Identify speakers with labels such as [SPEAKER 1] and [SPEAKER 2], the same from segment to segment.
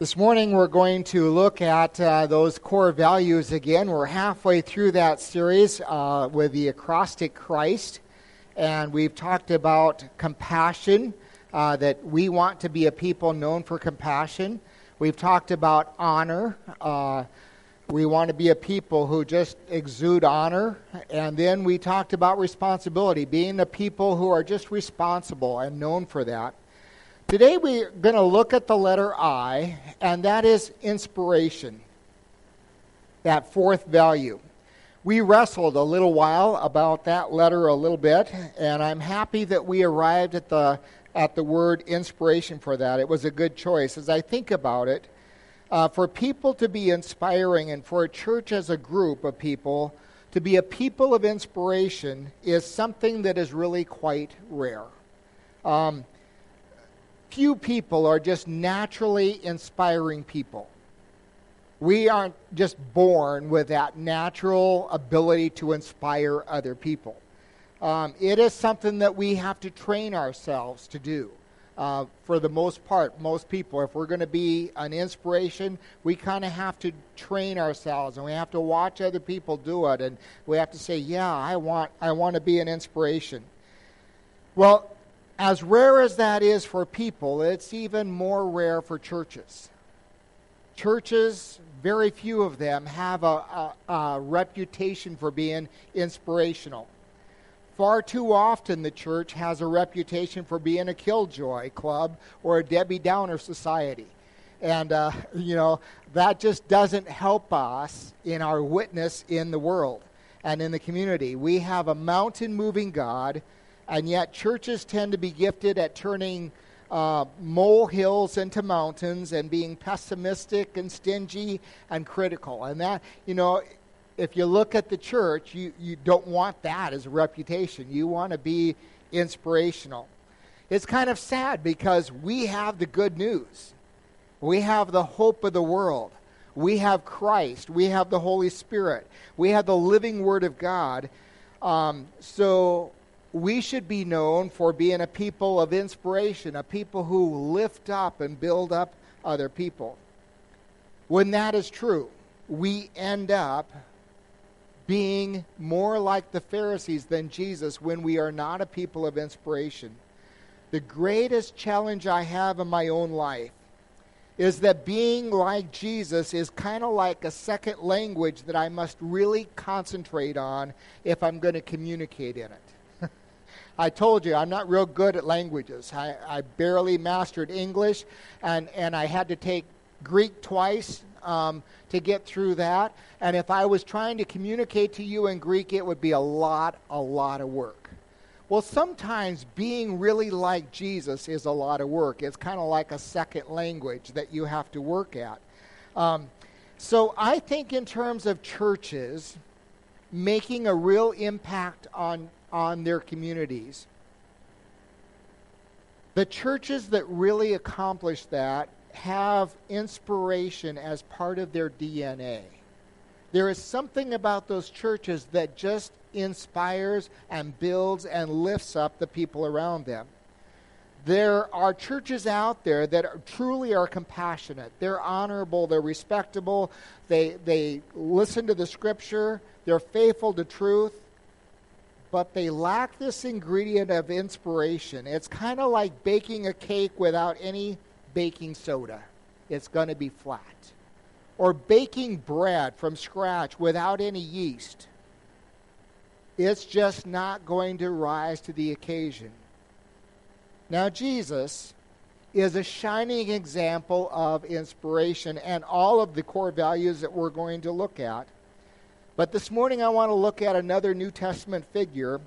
[SPEAKER 1] This morning we're going to look at uh, those core values again. We're halfway through that series uh, with the acrostic Christ, and we've talked about compassion, uh, that we want to be a people known for compassion. We've talked about honor. Uh, we want to be a people who just exude honor. And then we talked about responsibility, being a people who are just responsible and known for that. Today we're going to look at the letter I, and that is inspiration, that fourth value. We wrestled a little while about that letter a little bit, and I'm happy that we arrived at the, at the word inspiration for that. It was a good choice. As I think about it, uh, for people to be inspiring and for a church as a group of people to be a people of inspiration is something that is really quite rare. Um, few people are just naturally inspiring people. We aren't just born with that natural ability to inspire other people. Um, it is something that we have to train ourselves to do. Uh, for the most part, most people, if we're going to be an inspiration, we kind of have to train ourselves, and we have to watch other people do it, and we have to say, "Yeah, I want, I want to be an inspiration." Well, as rare as that is for people, it's even more rare for churches. Churches, very few of them, have a, a, a, reputation for being inspirational. Far too often, the church has a reputation for being a killjoy club or a Debbie Downer society. And, uh, you know, that just doesn't help us in our witness in the world and in the community. We have a mountain moving God and yet churches tend to be gifted at turning uh, molehills into mountains and being pessimistic and stingy and critical. And that, you know, if you look at the church, you, you don't want that as a reputation. You want to be inspirational. It's kind of sad because we have the good news. We have the hope of the world. We have Christ. We have the Holy Spirit. We have the living Word of God. Um, so we should be known for being a people of inspiration, a people who lift up and build up other people. When that is true, we end up being more like the Pharisees than Jesus when we are not a people of inspiration. The greatest challenge I have in my own life is that being like Jesus is kind of like a second language that I must really concentrate on if I'm going to communicate in it. I told you I'm not real good at languages. I, I barely mastered English, and, and I had to take Greek twice um, to get through that. And if I was trying to communicate to you in Greek, it would be a lot, a lot of work. Well, sometimes being really like Jesus is a lot of work. It's kind of like a second language that you have to work at. Um, so I think, in terms of churches making a real impact on on their communities. The churches that really accomplish that have inspiration as part of their DNA. There is something about those churches that just inspires and builds and lifts up the people around them. There are churches out there that are, truly are compassionate. They're honorable, they're respectable, they, they listen to the scripture, they're faithful to truth, but they lack this ingredient of inspiration. It's kind of like baking a cake without any baking soda, it's going to be flat. Or baking bread from scratch without any yeast. It's just not going to rise to the occasion. Now, Jesus is a shining example of inspiration and all of the core values that we're going to look at but this morning I want to look at another New Testament figure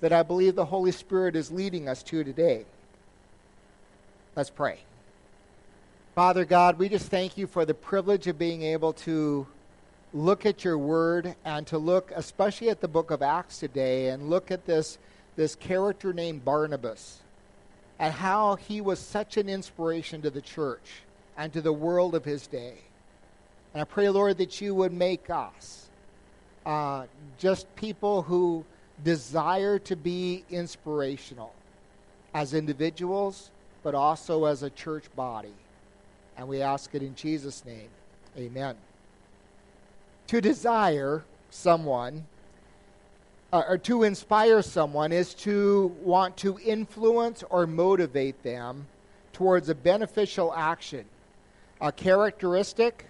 [SPEAKER 1] that I believe the Holy Spirit is leading us to today. Let's pray. Father God, we just thank you for the privilege of being able to look at your word and to look especially at the book of Acts today and look at this, this character named Barnabas and how he was such an inspiration to the church and to the world of his day. And I pray, Lord, that you would make us uh, just people who desire to be inspirational as individuals, but also as a church body. And we ask it in Jesus' name. Amen. To desire someone, uh, or to inspire someone, is to want to influence or motivate them towards a beneficial action, a characteristic,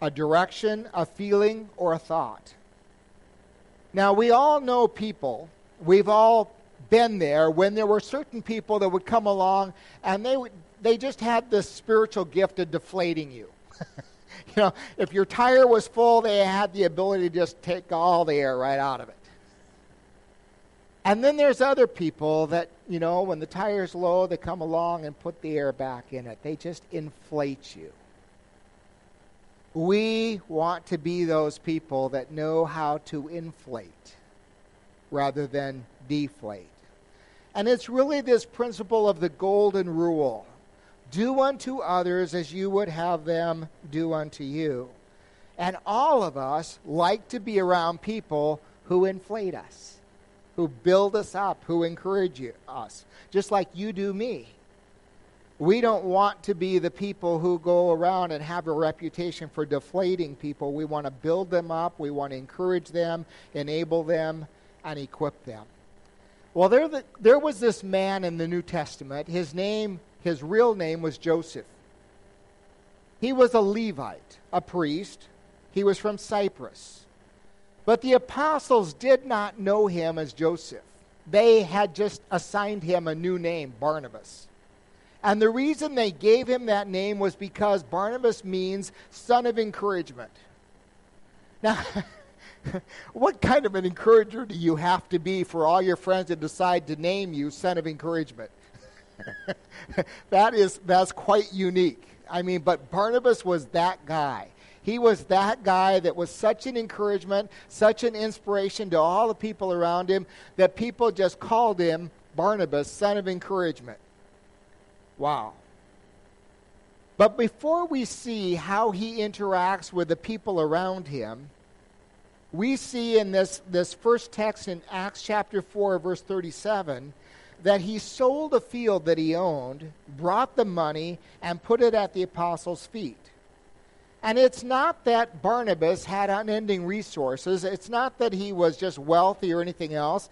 [SPEAKER 1] a direction, a feeling, or a thought. Now, we all know people, we've all been there when there were certain people that would come along and they would they just had this spiritual gift of deflating you. you know, if your tire was full, they had the ability to just take all the air right out of it. And then there's other people that, you know, when the tire's low, they come along and put the air back in it. They just inflate you. We want to be those people that know how to inflate rather than deflate. And it's really this principle of the golden rule do unto others as you would have them do unto you. And all of us like to be around people who inflate us, who build us up, who encourage you, us, just like you do me. We don't want to be the people who go around and have a reputation for deflating people. We want to build them up, we want to encourage them, enable them, and equip them. Well, there, the, there was this man in the New Testament. His name, his real name was Joseph. He was a Levite, a priest. He was from Cyprus. But the apostles did not know him as Joseph. They had just assigned him a new name, Barnabas. And the reason they gave him that name was because Barnabas means son of encouragement. Now, what kind of an encourager do you have to be for all your friends to decide to name you son of encouragement? that is that's quite unique. I mean, but Barnabas was that guy. He was that guy that was such an encouragement, such an inspiration to all the people around him that people just called him Barnabas, son of encouragement. Wow. But before we see how he interacts with the people around him, we see in this, this first text in Acts chapter 4, verse 37, that he sold a field that he owned, brought the money, and put it at the apostles' feet. And it's not that Barnabas had unending resources. It's not that he was just wealthy or anything else.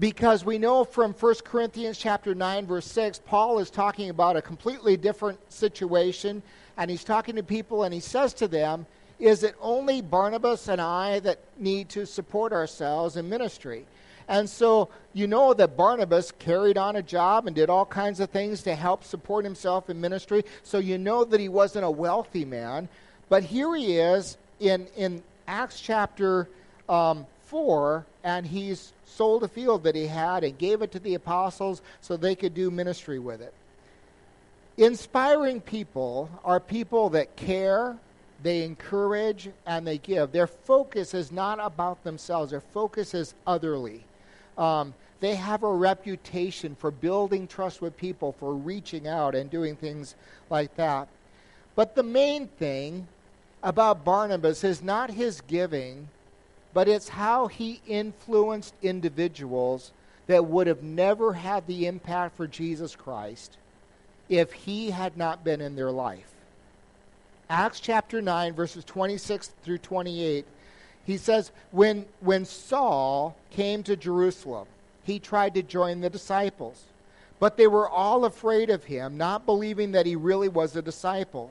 [SPEAKER 1] Because we know from 1 Corinthians chapter 9 verse 6 Paul is talking about a completely different situation and he's talking to people and he says to them is it only Barnabas and I that need to support ourselves in ministry? And so you know that Barnabas carried on a job and did all kinds of things to help support himself in ministry. So you know that he wasn't a wealthy man. But here he is in, in Acts chapter um, 4, and he's sold a field that he had and gave it to the apostles so they could do ministry with it. Inspiring people are people that care they encourage and they give. Their focus is not about themselves, their focus is otherly. Um, they have a reputation for building trust with people, for reaching out and doing things like that. But the main thing about Barnabas is not his giving, but it's how he influenced individuals that would have never had the impact for Jesus Christ if he had not been in their life. Acts chapter 9, verses 26 through 28, he says, when, when Saul came to Jerusalem, he tried to join the disciples. But they were all afraid of him, not believing that he really was a disciple.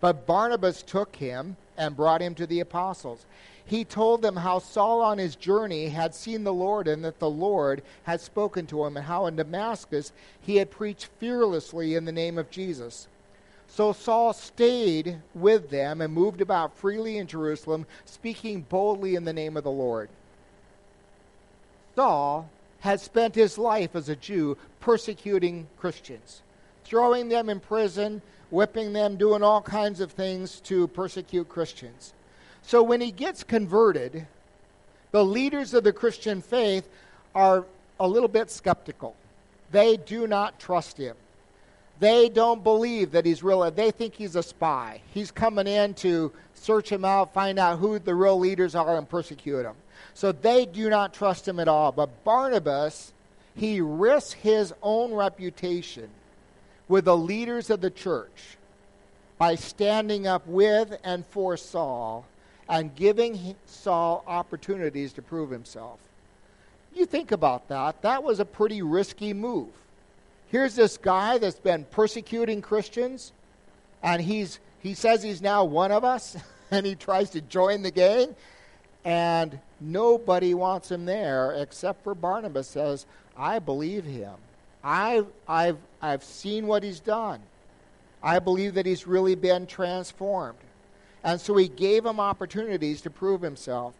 [SPEAKER 1] But Barnabas took him and brought him to the apostles. He told them how Saul on his journey had seen the Lord and that the Lord had spoken to him, and how in Damascus he had preached fearlessly in the name of Jesus. So Saul stayed with them and moved about freely in Jerusalem, speaking boldly in the name of the Lord. Saul had spent his life as a Jew persecuting Christians, throwing them in prison, whipping them, doing all kinds of things to persecute Christians. So when he gets converted, the leaders of the Christian faith are a little bit skeptical. They do not trust him. They don't believe that he's real. They think he's a spy. He's coming in to search him out, find out who the real leaders are, and persecute him. So they do not trust him at all. But Barnabas, he risks his own reputation with the leaders of the church by standing up with and for Saul and giving Saul opportunities to prove himself. You think about that. That was a pretty risky move. Here's this guy that's been persecuting Christians, and he's, he says he's now one of us, and he tries to join the gang, and nobody wants him there except for Barnabas says, I believe him. I've, I've, I've seen what he's done. I believe that he's really been transformed. And so he gave him opportunities to prove himself.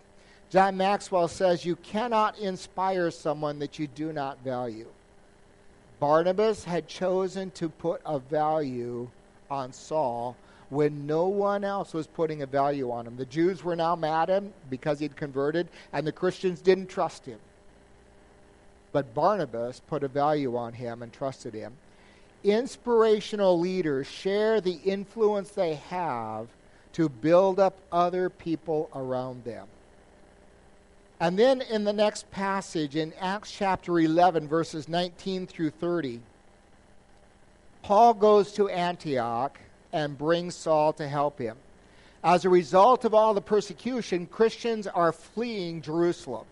[SPEAKER 1] John Maxwell says, You cannot inspire someone that you do not value. Barnabas had chosen to put a value on Saul when no one else was putting a value on him. The Jews were now mad at him because he'd converted, and the Christians didn't trust him. But Barnabas put a value on him and trusted him. Inspirational leaders share the influence they have to build up other people around them. And then in the next passage, in Acts chapter 11, verses 19 through 30, Paul goes to Antioch and brings Saul to help him. As a result of all the persecution, Christians are fleeing Jerusalem.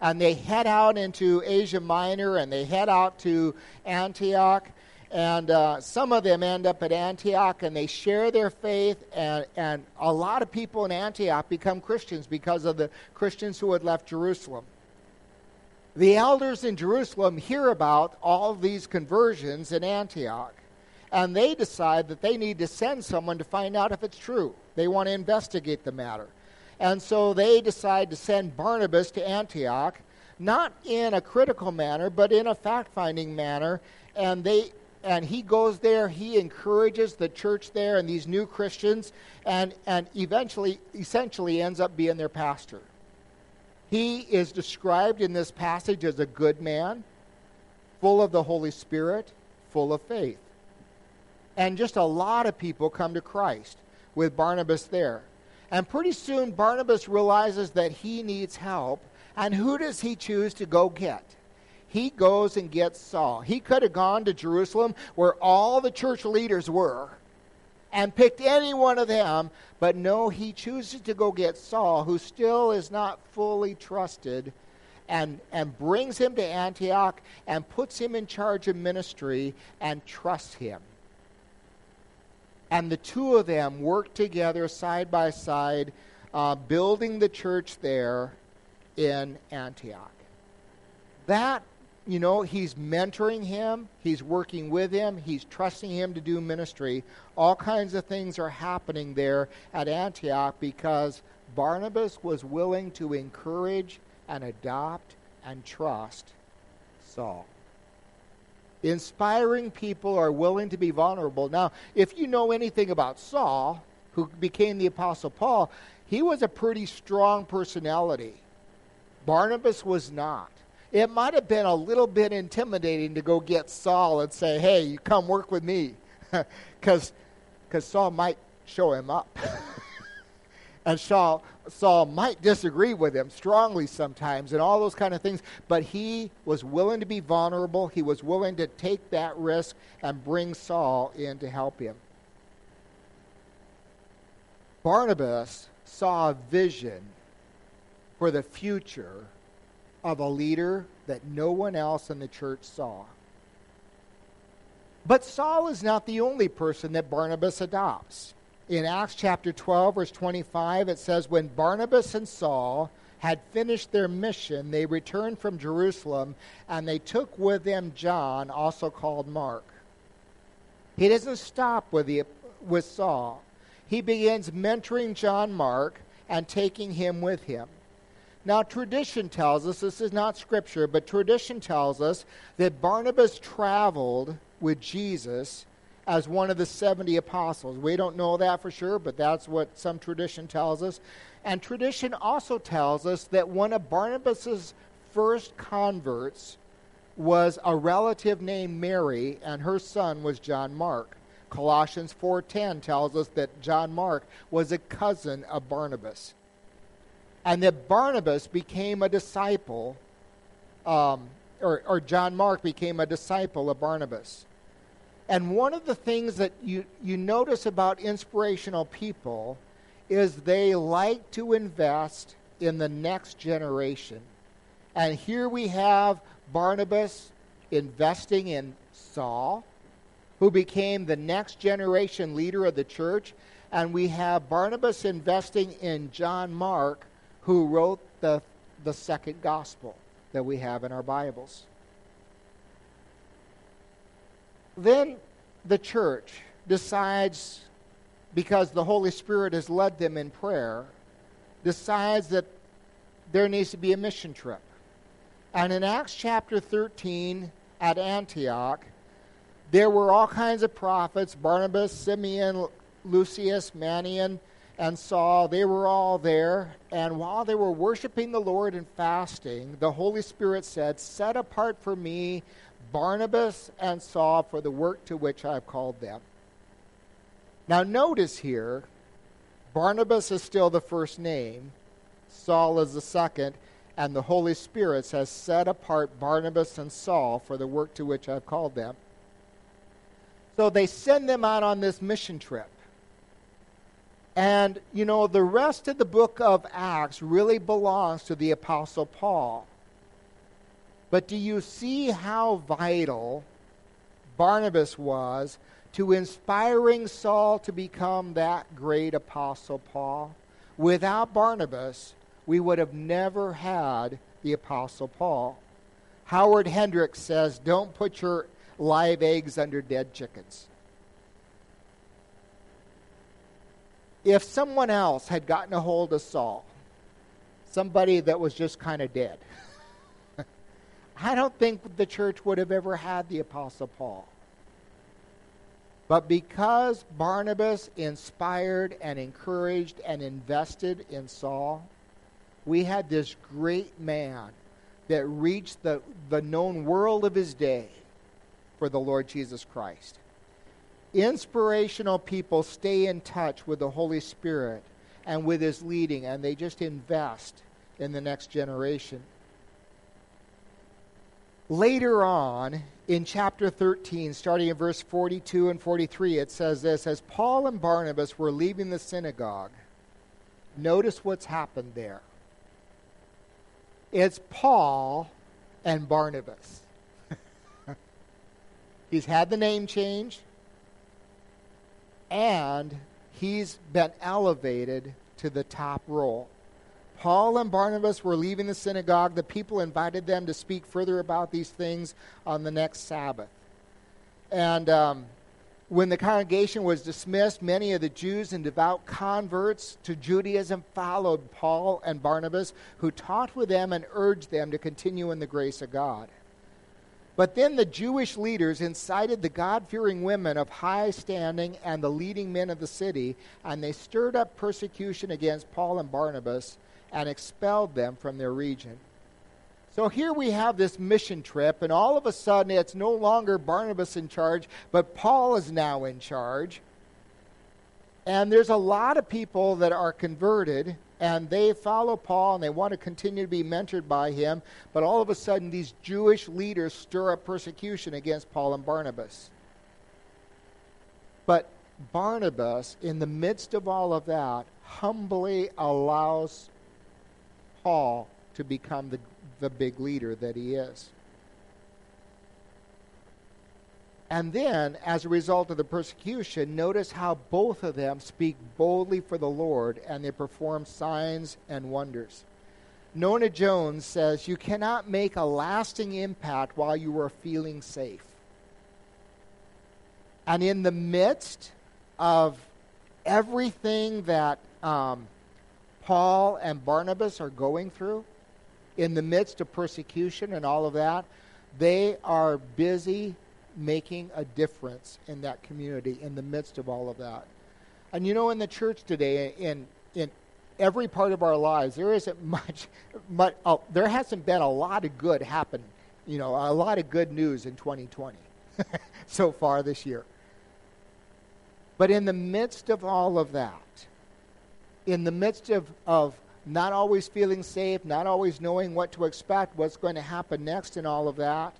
[SPEAKER 1] And they head out into Asia Minor and they head out to Antioch. And uh, some of them end up at Antioch and they share their faith, and, and a lot of people in Antioch become Christians because of the Christians who had left Jerusalem. The elders in Jerusalem hear about all these conversions in Antioch, and they decide that they need to send someone to find out if it's true. They want to investigate the matter. And so they decide to send Barnabas to Antioch, not in a critical manner, but in a fact finding manner. And they and he goes there, he encourages the church there and these new Christians, and, and eventually, essentially ends up being their pastor. He is described in this passage as a good man, full of the Holy Spirit, full of faith. And just a lot of people come to Christ with Barnabas there. And pretty soon, Barnabas realizes that he needs help. And who does he choose to go get? He goes and gets Saul. He could have gone to Jerusalem where all the church leaders were and picked any one of them, but no, he chooses to go get Saul, who still is not fully trusted, and, and brings him to Antioch and puts him in charge of ministry and trusts him. And the two of them work together side by side, uh, building the church there in Antioch. That you know, he's mentoring him, he's working with him, he's trusting him to do ministry. All kinds of things are happening there at Antioch because Barnabas was willing to encourage and adopt and trust Saul. Inspiring people are willing to be vulnerable. Now, if you know anything about Saul, who became the Apostle Paul, he was a pretty strong personality. Barnabas was not it might have been a little bit intimidating to go get Saul and say, hey, you come work with me. Because Saul might show him up. and Saul, Saul might disagree with him strongly sometimes and all those kind of things. But he was willing to be vulnerable. He was willing to take that risk and bring Saul in to help him. Barnabas saw a vision for the future of a leader that no one else in the church saw. But Saul is not the only person that Barnabas adopts. In Acts chapter 12, verse 25, it says, When Barnabas and Saul had finished their mission, they returned from Jerusalem, and they took with them John, also called Mark. He doesn't stop with, the, with Saul. He begins mentoring John Mark and taking him with him. Now, tradition tells us, this is not scripture, but tradition tells us that Barnabas traveled with Jesus as one of the 70 apostles. We don't know that for sure, but that's what some tradition tells us. And tradition also tells us that one of Barnabas's first converts was a relative named Mary, and her son was John Mark. Colossians 4:10 tells us that John Mark was a cousin of Barnabas and that Barnabas became a disciple, um, or, or John Mark became a disciple of Barnabas. And one of the things that you, you notice about inspirational people is they like to invest in the next generation. And here we have Barnabas investing in Saul, who became the next generation leader of the church. And we have Barnabas investing in John Mark, who wrote the, the second gospel that we have in our Bibles. Then the church decides, because the Holy Spirit has led them in prayer, decides that there needs to be a mission trip. And in Acts chapter 13 at Antioch, there were all kinds of prophets Barnabas, Simeon, Lucius, Manaen, and Saul. They were all there. And while they were worshiping the Lord and fasting, the Holy Spirit said, Set apart for me Barnabas and Saul for the work to which I have called them. Now, notice here, Barnabas is still the first name, Saul is the second, and the Holy Spirit has set apart Barnabas and Saul for the work to which I've called them. So they send them out on this mission trip. And, you know, the rest of the book of Acts really belongs to the Apostle Paul. But do you see how vital Barnabas was to inspiring Saul to become that great apostle Paul? Without Barnabas, we would have never had the apostle Paul. Howard Hendricks says, Don't put your live eggs under dead chickens. If someone else had gotten a hold of Saul, somebody that was just kind of dead, I don't think the church would have ever had the Apostle Paul. But because Barnabas inspired and encouraged and invested in Saul, we had this great man that reached the, the known world of his day for the Lord Jesus Christ. Inspirational people stay in touch with the Holy Spirit and with his leading, and they just invest in the next generation. Later on, in chapter 13, starting in verse 42 and 43, it says this As Paul and Barnabas were leaving the synagogue, notice what's happened there. It's Paul and Barnabas. he's had the name change, and he's been elevated to the top role. Paul and Barnabas were leaving the synagogue. The people invited them to speak further about these things on the next Sabbath. And um, when the congregation was dismissed, many of the Jews and devout converts to Judaism followed Paul and Barnabas, who taught with them and urged them to continue in the grace of God. But then the Jewish leaders incited the God fearing women of high standing and the leading men of the city, and they stirred up persecution against Paul and Barnabas and expelled them from their region. So here we have this mission trip, and all of a sudden it's no longer Barnabas in charge, but Paul is now in charge. And there's a lot of people that are converted, and they follow Paul and they want to continue to be mentored by him, but all of a sudden these Jewish leaders stir up persecution against Paul and Barnabas. But Barnabas, in the midst of all of that, humbly allows Paul to become the, the big leader that he is. And then, as a result of the persecution, notice how both of them speak boldly for the Lord and they perform signs and wonders. Nona Jones says, You cannot make a lasting impact while you are feeling safe. And in the midst of everything that um, Paul and Barnabas are going through in the midst of persecution and all of that, they are busy making a difference in that community in the midst of all of that. And you know, in the church today, in in every part of our lives, there isn't much, but uh, there hasn't been a lot of good happen. You know, a lot of good news in 2020 so far this year. But in the midst of all of that, in the midst of, of not always feeling safe, not always knowing what to expect, what's going to happen next, and all of that,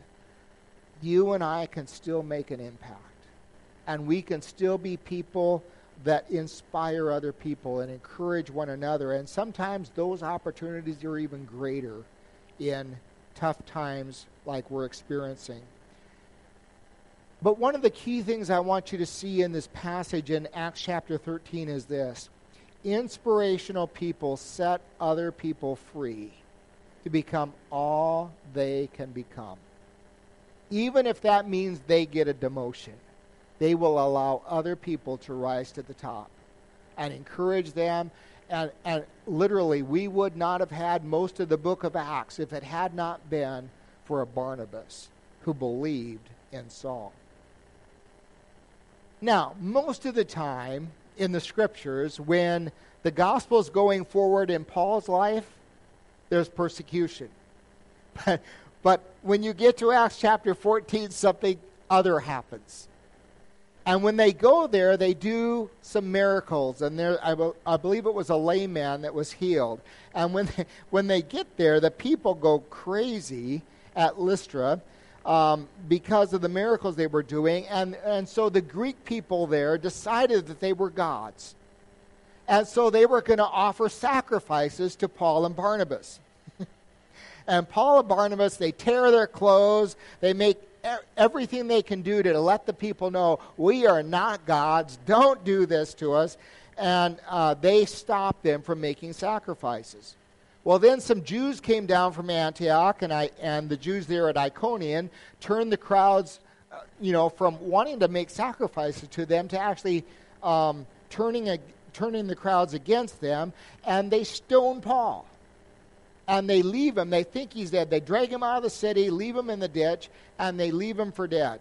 [SPEAKER 1] you and I can still make an impact. and we can still be people that inspire other people and encourage one another. And sometimes those opportunities are even greater in tough times like we're experiencing. But one of the key things I want you to see in this passage in Acts chapter 13 is this inspirational people set other people free to become all they can become. Even if that means they get a demotion, they will allow other people to rise to the top and encourage them. And, and literally, we would not have had most of the book of Acts if it had not been for a Barnabas who believed in Saul. Now, most of the time in the scriptures, when the gospel is going forward in Paul's life, there's persecution. But, but when you get to Acts chapter 14, something other happens. And when they go there, they do some miracles. And there, I, I believe it was a layman that was healed. And when they, when they get there, the people go crazy at Lystra um, because of the miracles they were doing. And, and so the Greek people there decided that they were gods. And so they were going to offer sacrifices to Paul and Barnabas. And Paul and Barnabas, they tear their clothes, they make everything they can do to let the people know we are not gods, don't do this to us. And uh, they stop them from making sacrifices. Well, then some Jews came down from Antioch, and, I, and the Jews there at Iconium turned the crowds, uh, you know, from wanting to make sacrifices to them to actually um, turning a, turning the crowds against them, and they stone Paul. And they leave him. They think he's dead. They drag him out of the city, leave him in the ditch, and they leave him for dead.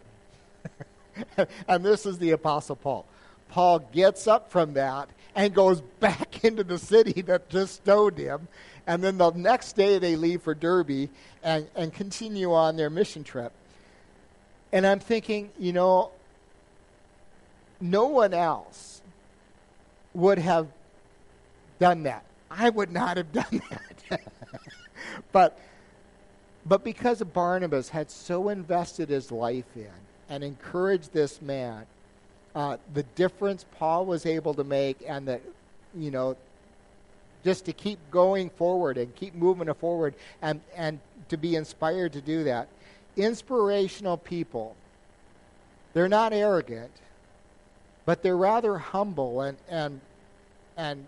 [SPEAKER 1] and this is the Apostle Paul. Paul gets up from that and goes back into the city that just stoned him. And then the next day they leave for Derbe and, and continue on their mission trip. And I'm thinking, you know, no one else would have done that. I would not have done that. but but because Barnabas had so invested his life in and encouraged this man, uh, the difference Paul was able to make, and the, you know, just to keep going forward and keep moving forward, and and to be inspired to do that. Inspirational people. They're not arrogant but they're rather humble and and and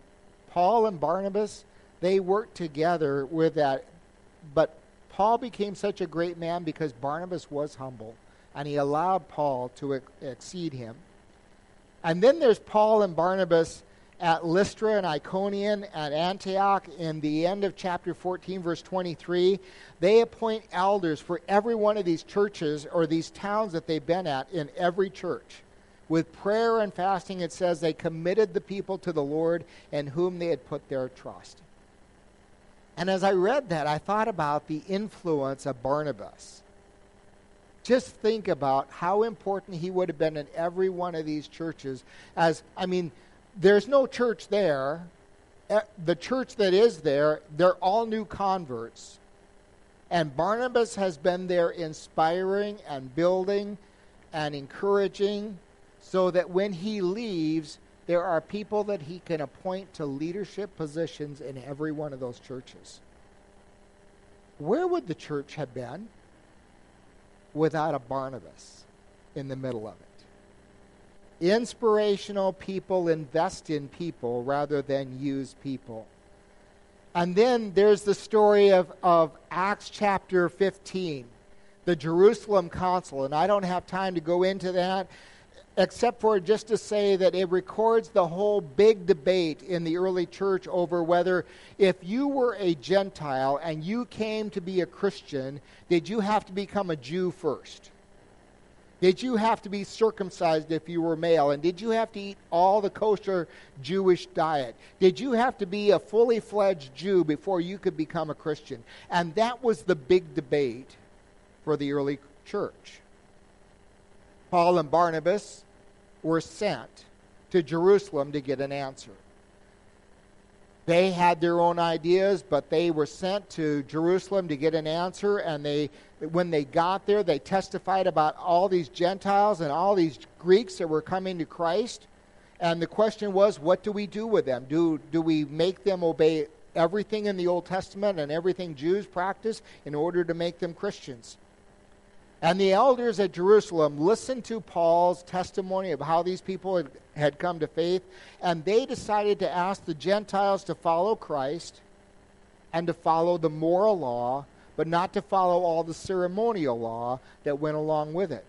[SPEAKER 1] Paul and Barnabas they worked together with that but Paul became such a great man because Barnabas was humble and he allowed Paul to ex- exceed him. And then there's Paul and Barnabas at Lystra and Iconium at Antioch in the end of chapter 14, verse 23. They appoint elders for every one of these churches or these towns that they've been at in every church. With prayer and fasting, it says they committed the people to the Lord in whom they had put their trust. And as I read that, I thought about the influence of Barnabas. Just think about how important he would have been in every one of these churches. As, I mean, there's no church there. The church that is there, they're all new converts. And Barnabas has been there inspiring and building and encouraging so that when he leaves, there are people that he can appoint to leadership positions in every one of those churches. Where would the church have been without a Barnabas in the middle of it? Inspirational people invest in people rather than use people. And then there's the story of, of Acts chapter 15, the Jerusalem Council. And I don't have time to go into that except for just to say that it records the whole big debate in the early church over whether if you were a Gentile and you came to be a Christian, did you have to become a Jew first? Did you have to be circumcised if you were male? And did you have to eat all the kosher Jewish diet? Did you have to be a fully fledged Jew before you could become a Christian? And that was the big debate for the early church. Paul and Barnabas were sent to Jerusalem to get an answer. They had their own ideas, but they were sent to Jerusalem to get an answer. And they, when they got there, they testified about all these Gentiles and all these Greeks that were coming to Christ. And the question was, what do we do with them? Do, do we make them obey everything in the Old Testament and everything Jews practice in order to make them Christians? And the elders at Jerusalem listened to Paul's testimony of how these people had, had come to faith, and they decided to ask the Gentiles to follow Christ and to follow the moral law, but not to follow all the ceremonial law that went along with it.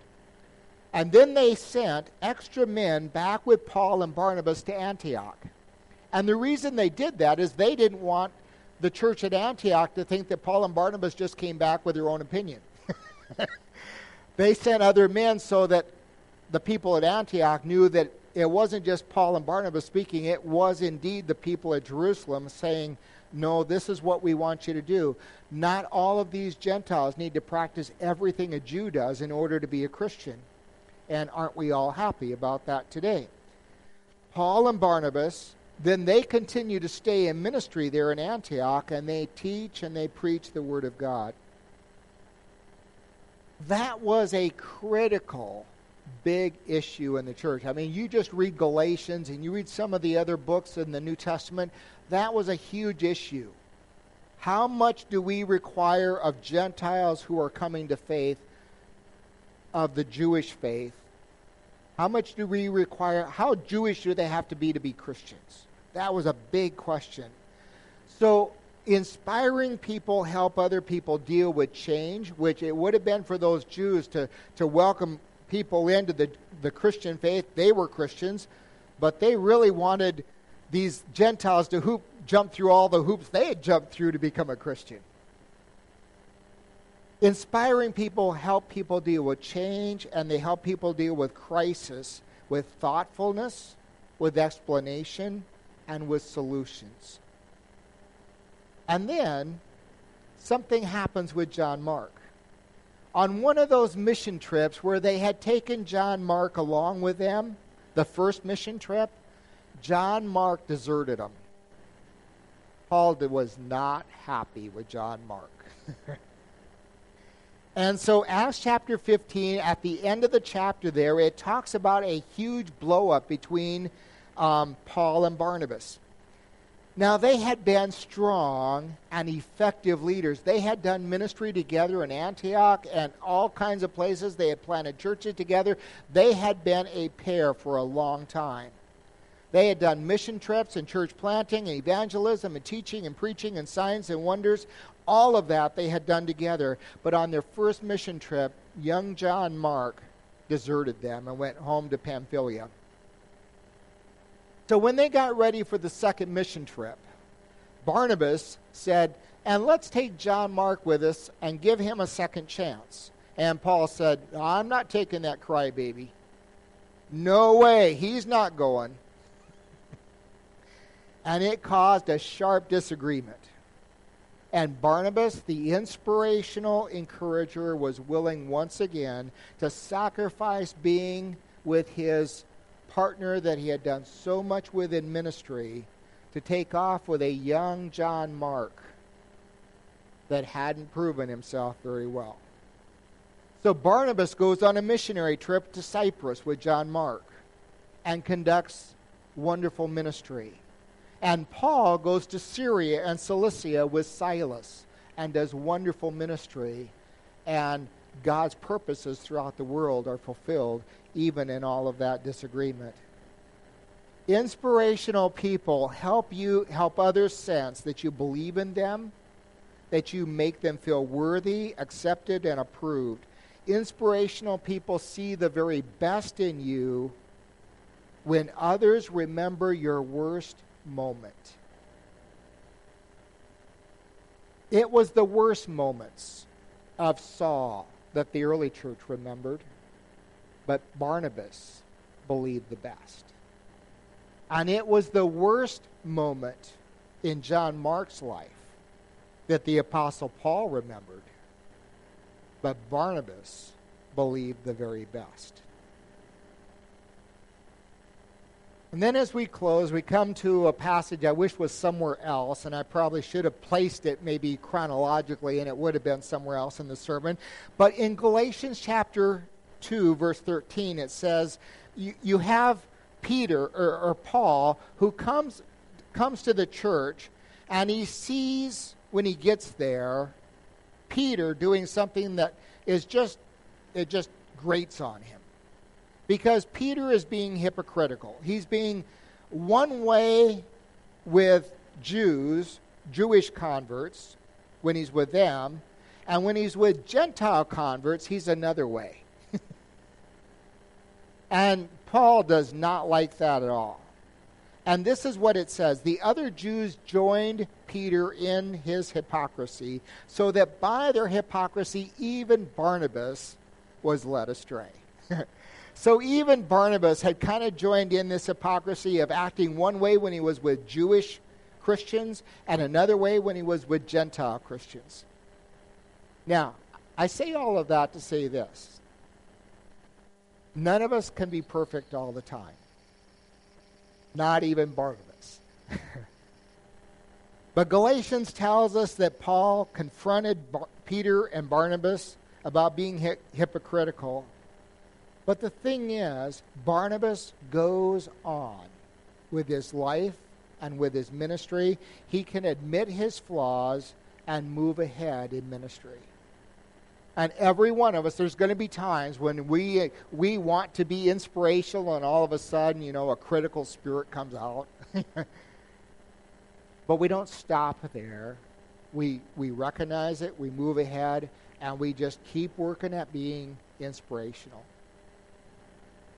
[SPEAKER 1] And then they sent extra men back with Paul and Barnabas to Antioch. And the reason they did that is they didn't want the church at Antioch to think that Paul and Barnabas just came back with their own opinion. they sent other men so that the people at Antioch knew that it wasn't just Paul and Barnabas speaking, it was indeed the people at Jerusalem saying, No, this is what we want you to do. Not all of these Gentiles need to practice everything a Jew does in order to be a Christian. And aren't we all happy about that today? Paul and Barnabas, then they continue to stay in ministry there in Antioch and they teach and they preach the Word of God that was a critical big issue in the church. I mean, you just read Galatians and you read some of the other books in the New Testament, that was a huge issue. How much do we require of Gentiles who are coming to faith, of the Jewish faith? How much do we require? How Jewish do they have to be to be Christians? That was a big question. So inspiring people help other people deal with change, which it would have been for those Jews to, to welcome people into the, the Christian faith. They were Christians, but they really wanted these Gentiles to hoop, jump through all the hoops they had jumped through to become a Christian. Inspiring people help people deal with change, and they help people deal with crisis with thoughtfulness, with explanation, and with solutions. And then something happens with John Mark. On one of those mission trips where they had taken John Mark along with them, the first mission trip, John Mark deserted them. Paul was not happy with John Mark. and so, Acts chapter 15, at the end of the chapter there, it talks about a huge blow up between um, Paul and Barnabas. Now, they had been strong and effective leaders. They had done ministry together in Antioch and all kinds of places. They had planted churches together. They had been a pair for a long time. They had done mission trips and church planting and evangelism and teaching and preaching and signs and wonders. All of that they had done together. But on their first mission trip, young John Mark deserted them and went home to Pamphylia. So when they got ready for the second mission trip, Barnabas said, And let's take John Mark with us and give him a second chance. And Paul said, I'm not taking that crybaby. No way, he's not going. and it caused a sharp disagreement. And Barnabas, the inspirational encourager, was willing once again to sacrifice being with his partner that he had done so much with in ministry to take off with a young John Mark that hadn't proven himself very well. So Barnabas goes on a missionary trip to Cyprus with John Mark and conducts wonderful ministry. And Paul goes to Syria and Cilicia with Silas and does wonderful ministry. And God's purposes throughout the world are fulfilled even in all of that disagreement. Inspirational people help you help others sense that you believe in them, that you make them feel worthy, accepted, and approved. Inspirational people see the very best in you when others remember your worst moment. It was the worst moments of Saul that the early church remembered. But Barnabas believed the best. And it was the worst moment in John Mark's life that the Apostle Paul remembered. But Barnabas believed the very best. And then as we close, we come to a passage I wish was somewhere else, and I probably should have placed it maybe chronologically, and it would have been somewhere else in the sermon. But in Galatians chapter 2, verse 13, it says, You, you have Peter or, or Paul who comes, comes to the church, and he sees when he gets there Peter doing something that is just, it just grates on him because Peter is being hypocritical. He's being one way with Jews, Jewish converts, when he's with them, and when he's with Gentile converts, he's another way. and Paul does not like that at all. And this is what it says The other Jews joined Peter in his hypocrisy, so that by their hypocrisy, even Barnabas was led astray. So even Barnabas had kind of joined in this hypocrisy of acting one way when he was with Jewish Christians and another way when he was with Gentile Christians. Now, I say all of that to say this none of us can be perfect all the time, not even Barnabas. but Galatians tells us that Paul confronted Bar- Peter and Barnabas about being hi- hypocritical but the thing is, Barnabas goes on with his life and with his ministry. He can admit his flaws and move ahead in ministry. And every one of us, there's going to be times when we we want to be inspirational, and all of a sudden, you know, a critical spirit comes out. but we don't stop there. We we recognize it, we move ahead, and we just keep working at being inspirational.